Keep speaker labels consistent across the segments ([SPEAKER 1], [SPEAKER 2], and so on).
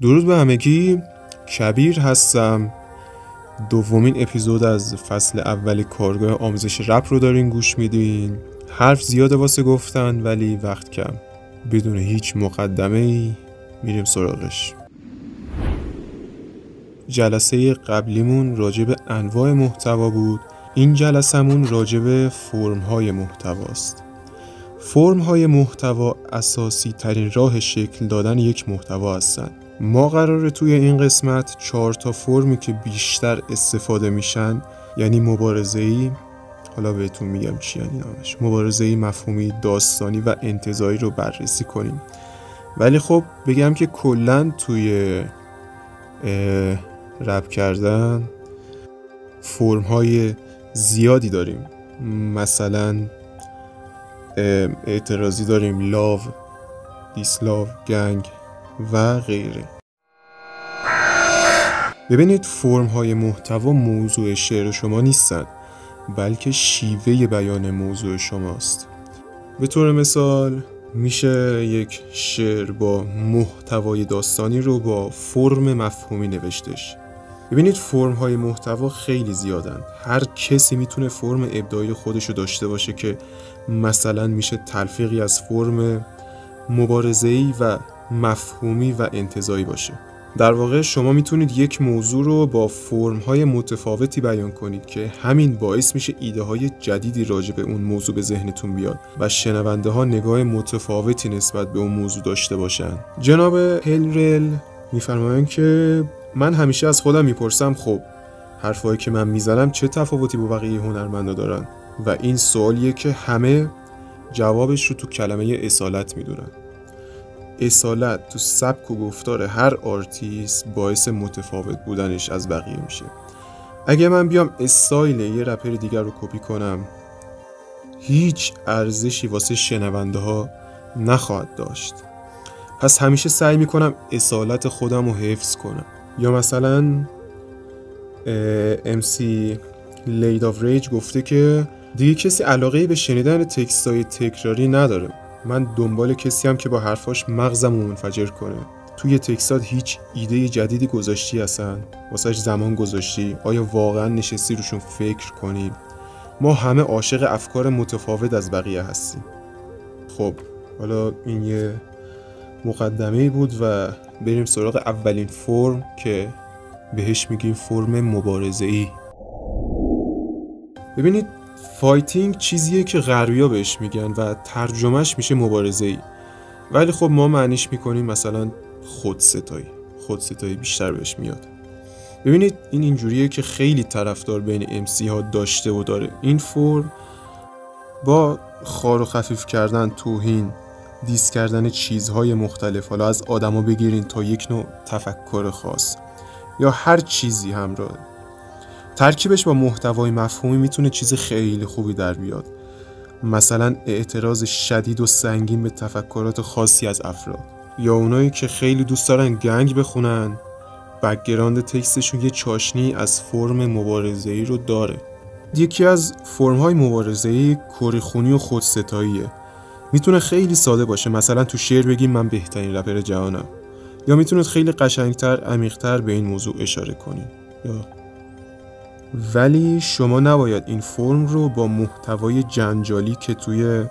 [SPEAKER 1] درود به همگی. کبیر هستم. دومین اپیزود از فصل اول کارگاه آموزش رپ رو دارین گوش میدین. حرف زیاده واسه گفتن ولی وقت کم. بدون هیچ مقدمه ای میریم سراغش. جلسه قبلیمون راجع به انواع محتوا بود. این جلسمون راجع به فرم های محتواست. فرم های محتوا اساسی ترین راه شکل دادن یک محتوا هستند ما قراره توی این قسمت چهار تا فرمی که بیشتر استفاده میشن یعنی مبارزه ای حالا بهتون میگم چی یعنی نامش مبارزه ای مفهومی داستانی و انتظایی رو بررسی کنیم. ولی خب بگم که کلا توی رب کردن فرم های زیادی داریم. مثلا اعتراضی داریم لاو دیسلاو گنگ. و غیره. ببینید فرم های محتوا موضوع شعر شما نیستند بلکه شیوه بیان موضوع شماست. به طور مثال میشه یک شعر با محتوای داستانی رو با فرم مفهومی نوشتش. ببینید فرم های محتوا خیلی زیادن. هر کسی می‌تونه فرم ابداعی خودش رو داشته باشه که مثلا میشه تلفیقی از فرم مبارزه‌ای و مفهومی و انتظایی باشه. در واقع شما می‌تونید یک موضوع رو با فرم های متفاوتی بیان کنید که همین باعث میشه ایده های جدیدی راجع به اون موضوع به ذهنتون بیاد و شنونده ها نگاه متفاوتی نسبت به اون موضوع داشته باشن. جناب هلرل میفرمایند که من همیشه از خودم می‌پرسم خب حرفایی که من می‌زنم چه تفاوتی با بقیه هنرمندا دارن؟ و این سوالیه که همه جوابش رو تو کلمه اصالت می‌دونن. اصالت تو سبک و گفتار هر آرتیست باعث متفاوت بودنش از بقیه میشه. اگه من بیام استایل یه رپر دیگر رو کپی کنم هیچ ارزشی واسه شنونده ها نخواهد داشت. پس همیشه سعی می‌کنم اصالت خودم رو حفظ کنم. یا مثلا MC Lady of Rage گفته که دیگه کسی علاقه به شنیدن text های تکراری نداره. من دنبال کسی‌ام که با حرفاش مغزم منفجر کنه. توی تکسات هیچ ایده جدیدی گذاشتی اصلا واسه‌ش زمان گذاشتی؟ آیا واقعا نشستی روشون فکر کنی؟ ما همه عاشق افکار متفاوت از بقیه هستیم. خب حالا این یه مقدمه بود و بریم سراغ اولین فرم که بهش میگیم فرم مبارزه ای ببینید fighting چیزیه که غربیا بهش میگن و ترجمهش میشه مبارزه ای ولی خب ما معنیش می‌کنیم مثلا خودستایی. خودستایی بیشتر بهش میاد. ببینید این اینجوریه که خیلی طرفدار بین MC ها داشته و داره. این فرم با خوار و خفیف کردن توهین diss کردن چیزهای مختلف. حالا از آدما بگیرین تا یک نوع تفکر خاص. یا هر چیزی همراه ترکیبش با محتوای مفهومی می‌تونه چیز خیلی خوبی در بیاد. مثلا اعتراض شدید و سنگین به تفکرات خاصی از افراد. یا اونایی که خیلی دوست دارن gang بخونن. background text شون یه چاشنی از فرم مبارزه ای رو داره. یکی از فرم های مبارزه ای کری‌خونی و خودستاییه. می‌تونه خیلی ساده باشه. مثلا تو شعر بگیم من بهترین رپر جهانم. یا می‌تونه خیلی قشنگتر عمیقتر به این موضوع اشاره کنیم یا ولی شما نباید این فرم رو با محتوای جنجالی که توی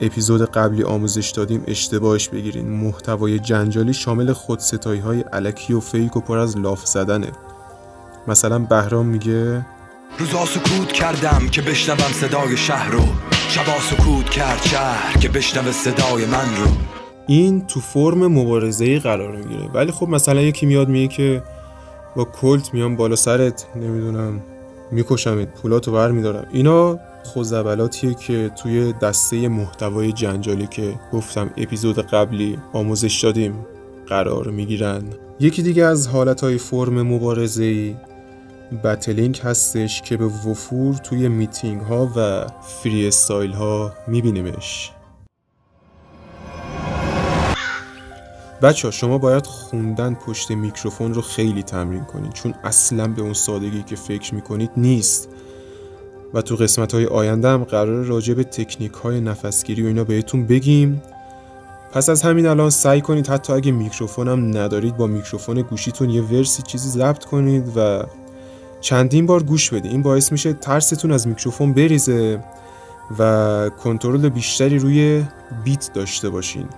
[SPEAKER 1] اپیزود قبلی آموزش دادیم اشتباهش بگیرین. محتوای جنجالی شامل خودستایی های علکی و فیک و پر از لاف زدنه. مثلا بهرام میگه
[SPEAKER 2] روزا سکوت کردم که بشنوم صدای شهر رو. شبا سکوت کرد شهر که بشنوه صدای من رو.
[SPEAKER 1] این تو فرم مبارزه قرار می‌گیره. ولی خب مثلا یکی میاد میگه که با کلت میام بالا سرت نمی‌دونم. میکشمت پولاتو بر میدارم. اینا خوزبلاتیه که توی دسته محتوای جنجالی که گفتم اپیزود قبلی آموزش دادیم قرار می‌گیرن. یکی دیگه از حالتهای فرم مبارزه بتلینگ هستش که به وفور توی میتینگ ها و freestyle ها میبینیمش. بچه ها شما باید خوندن پشت میکروفون رو خیلی تمرین کنید. چون اصلا به اون سادگی که فکر می‌کنید نیست. و تو قسمت های آینده هم قرار راجع به تکنیک های نفسگیری و اینا بهتون بگیم. پس از همین الان سعی کنید حتی اگه میکروفون هم ندارید با میکروفون گوشیتون یه verse ی چیزی ضبط کنید و چندین بار گوش بدید. این باعث میشه ترستون از میکروفون بریزه و کنترل بیشتری روی بیت داشته باشین.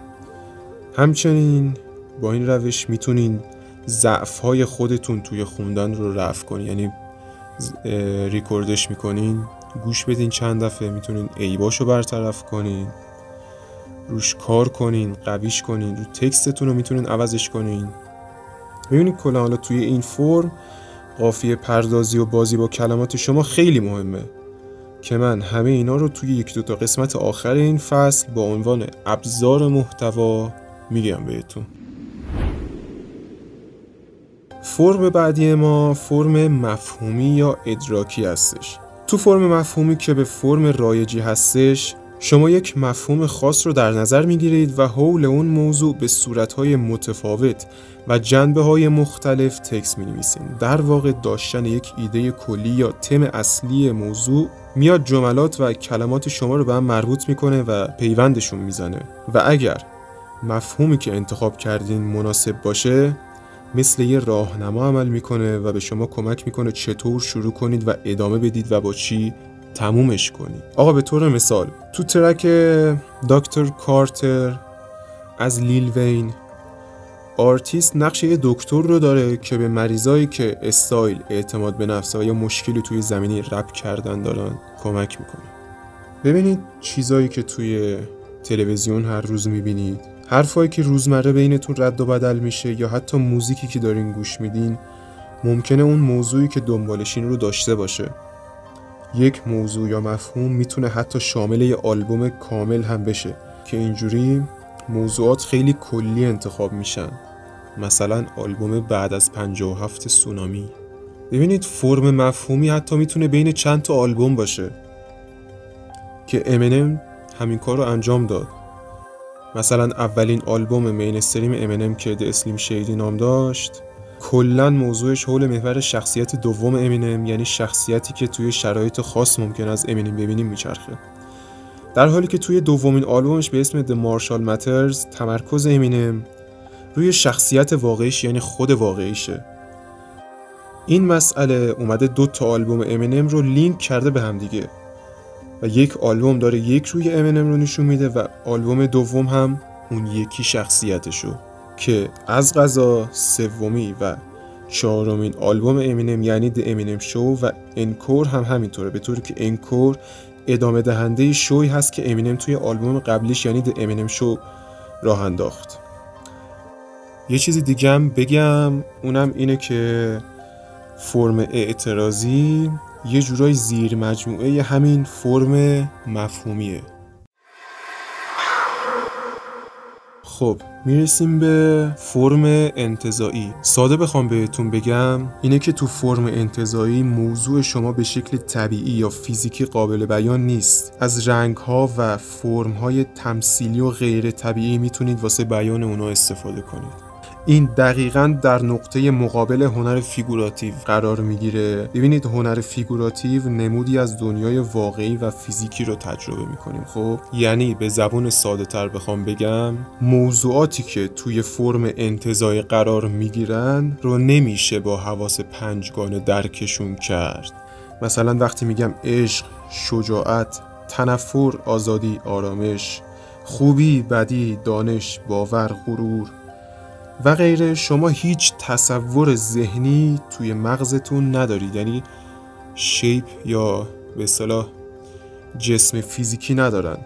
[SPEAKER 1] همچنین با این روش می‌تونین ضعف های خودتون توی خوندن رو رفع کنین. یعنی ریکوردش می‌کنین گوش بدین چند دفعه می‌تونین عیباش رو برطرف کنین روش کار کنین قویش کنین رو تکستتون رو می‌تونین عوضش کنین. ببینید کلا حالا توی این فرم قافیه پردازی و بازی با کلمات شما خیلی مهمه که من همه اینا رو توی یک دو تا قسمت آخر این فصل با عنوان ابزار محتوا میگم بهتون. فرم بعدی ما فرم مفهومی یا ادراکی هستش. تو فرم مفهومی که به فرم رایجی هستش شما یک مفهوم خاص رو در نظر می‌گیرید و حول اون موضوع به صورتهای متفاوت و جنبه های مختلف تکس می نویسید. در واقع داشتن یک ایده کلی یا تم اصلی موضوع میاد جملات و کلمات شما رو به هم مربوط می‌کنه و پیوندشون می‌زنه. و اگر مفهومی که انتخاب کردین مناسب باشه مثل یه راهنما عمل می‌کنه و به شما کمک می‌کنه چطور شروع کنید و ادامه بدید و با چی تمومش کنید. آقا به طور مثال تو ترک Dr. Carter از Lil Wayne artist نقش یه دکتر رو داره که به مریضایی که استایل اعتماد به نفس و یا مشکلی توی زمینه‌ی رپ کردن دارن کمک می‌کنه. ببینید چیزایی که توی تلویزیون هر روز می‌بینید. حرفایی که روزمره بینتون رد و بدل میشه یا حتی موزیکی که دارین گوش میدین ممکنه اون موضوعی که دنبالشین رو داشته باشه. یک موضوع یا مفهوم می‌تونه حتی شامل یه آلبوم کامل هم بشه که اینجوری موضوعات خیلی کلی انتخاب میشن. مثلا آلبوم بعد از 57 سونامی. ببینید فرم مفهومی حتی می‌تونه بین چند تا آلبوم باشه که امنم همین کار رو انجام داد. مثلا اولین آلبوم مینستریم امنم که د اسلیم شیدی نام داشت کلا موضوعش حول محور شخصیت دوم امینم یعنی شخصیتی که توی شرایط خاص ممکن از امینم ببینیم میچرخه. در حالی که توی دومین آلبومش به اسم The Marshall Matters تمرکز امینم روی شخصیت واقعیش یعنی خود واقعیشه. این مسئله اومده دو تا آلبوم امینم رو لینک کرده به هم دیگه. و یک آلبوم داره یک روی امینم رو نشون میده و آلبوم دوم هم اون یکی شخصیتشو که از غذا سومی و چهارمین آلبوم امینم یعنی د امینم شو و انکور هم همینطوره. به طوری که انکور ادامه دهنده شوی هست که امینم توی آلبوم قبلیش یعنی د امینم شو راه انداخت. یه چیزی دیگه هم بگم اونم اینه که فرم اعتراضی یه جورای زیر مجموعه همین فرم مفهومیه. خب می‌رسیم به فرم انتزاعی ساده بخوام بهتون بگم اینه که تو فرم انتزاعی موضوع شما به شکل طبیعی یا فیزیکی قابل بیان نیست. از رنگ ها و فرم های تمثیلی و غیر طبیعی می‌تونید واسه بیان اونا استفاده کنید. این دقیقا در نقطه مقابل هنر فیگوراتیو قرار می‌گیره. ببینید هنر فیگوراتیو نمودی از دنیای واقعی و فیزیکی رو تجربه می‌کنیم. خب یعنی به زبون ساده تر بخوام بگم موضوعاتی که توی فرم انتظای قرار می‌گیرن رو نمیشه با حواس پنجگانه درکشون کرد. مثلا وقتی میگم عشق شجاعت تنفر آزادی آرامش خوبی بدی دانش باور غرور و غیره شما هیچ تصور ذهنی توی مغزتون ندارید. یعنی شیپ یا به اصطلاح جسم فیزیکی ندارن.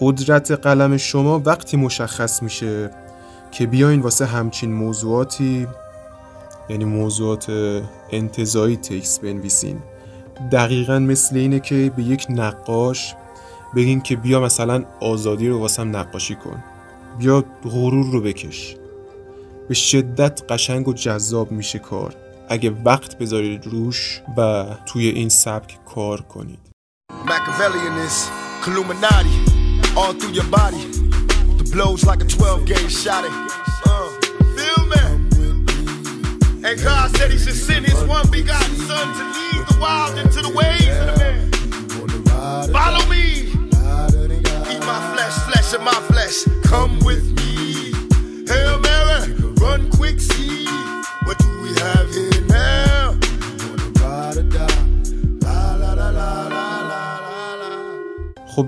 [SPEAKER 1] قدرت قلم شما وقتی مشخص میشه که بیاین واسه همچین موضوعاتی یعنی موضوعات انتظایی تکس بنویسین. دقیقا مثل اینه که به یک نقاش بگین که بیا مثلا آزادی رو واسم نقاشی کن. بیا غرور رو بکش. به شدت قشنگ و جذاب میشه کار اگه وقت بذارید روش و توی این سبک کار کنید
[SPEAKER 3] Machiavellian is Illuminati all through your body. The blows like a 12 gauge shot. It. Uh, feel me? And God said He should send His one begotten Son to lead the wild into the ways of the man. Follow me.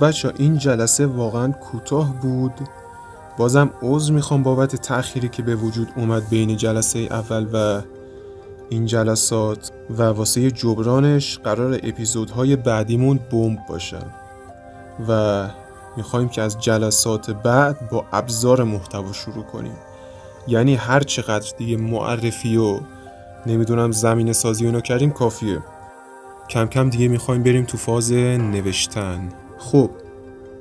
[SPEAKER 1] بچه این جلسه واقعا کوتاه بود. بازم عذر می‌خوام بابت تأخیری که به وجود اومد بین جلسه اول و این جلسات و واسه جبرانش قرار اپیزودهای بعدیمون بمب باشن و می‌خوایم که از جلسات بعد با ابزار محتوا شروع کنیم. یعنی هر چقدر دیگه معرفی و نمی‌دونم زمین سازی و اینا کردیم کافیه. کم کم دیگه می‌خوایم بریم تو فاز نوشتن. خب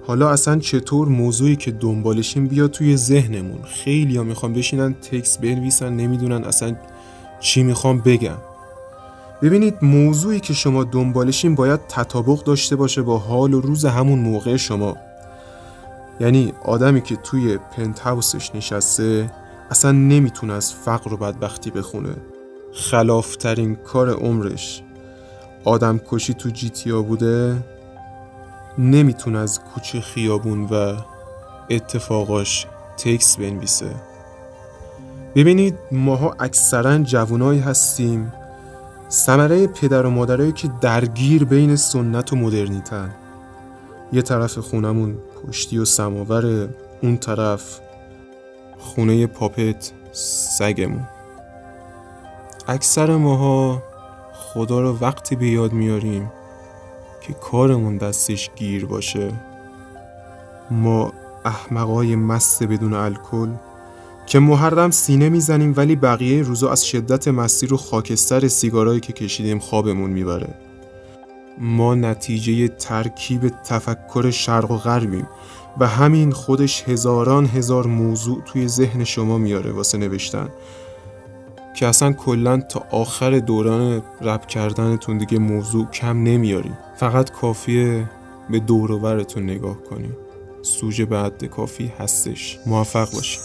[SPEAKER 1] حالا اصلا چطور موضوعی که دنبالشیم بیاد توی ذهنمون؟ خیلی ها می‌خوان بشینن تکست بنویسن نمی‌دونن اصلا چی می‌خوام بگم ببینید موضوعی که شما دنبالشین باید تطابق داشته باشه با حال و روز همون موقع شما. یعنی آدمی که توی پنت هاوسش نشسته اصلا نمی‌تونه از فقر و بدبختی بخونه. خلافترین کار عمرش. آدم کشی تو جیتیا بوده نمی‌تونه از کوچه خیابون و اتفاقاش تکس بنویسه. ببینید ماها اکثرا جوانایی هستیم ثمره پدر و مادرایی که درگیر بین سنت و مدرنیتن. یه طرف خونمون پشتی و سماور اون طرف خونه پاپت سگمون. اکثر ماها خدا رو وقتی به یاد میاریم که کارمون دستش گیر باشه. ما احمقای مست بدون الکل که محرم سینه می‌زنیم ولی بقیه روزا از شدت مستی رو خاکستر سیگارایی که کشیدیم خوابمون می‌بره. ما نتیجه ترکیب تفکر شرق و غربیم و همین خودش هزاران هزار موضوع توی ذهن شما میاره واسه نوشتن. که اصلا کلا تا آخر دوران رپ کردنتون دیگه موضوع کم نمیاریم فقط کافیه به دور و برتون نگاه کنیم سوژه بعد کافی هستش. موفق باشید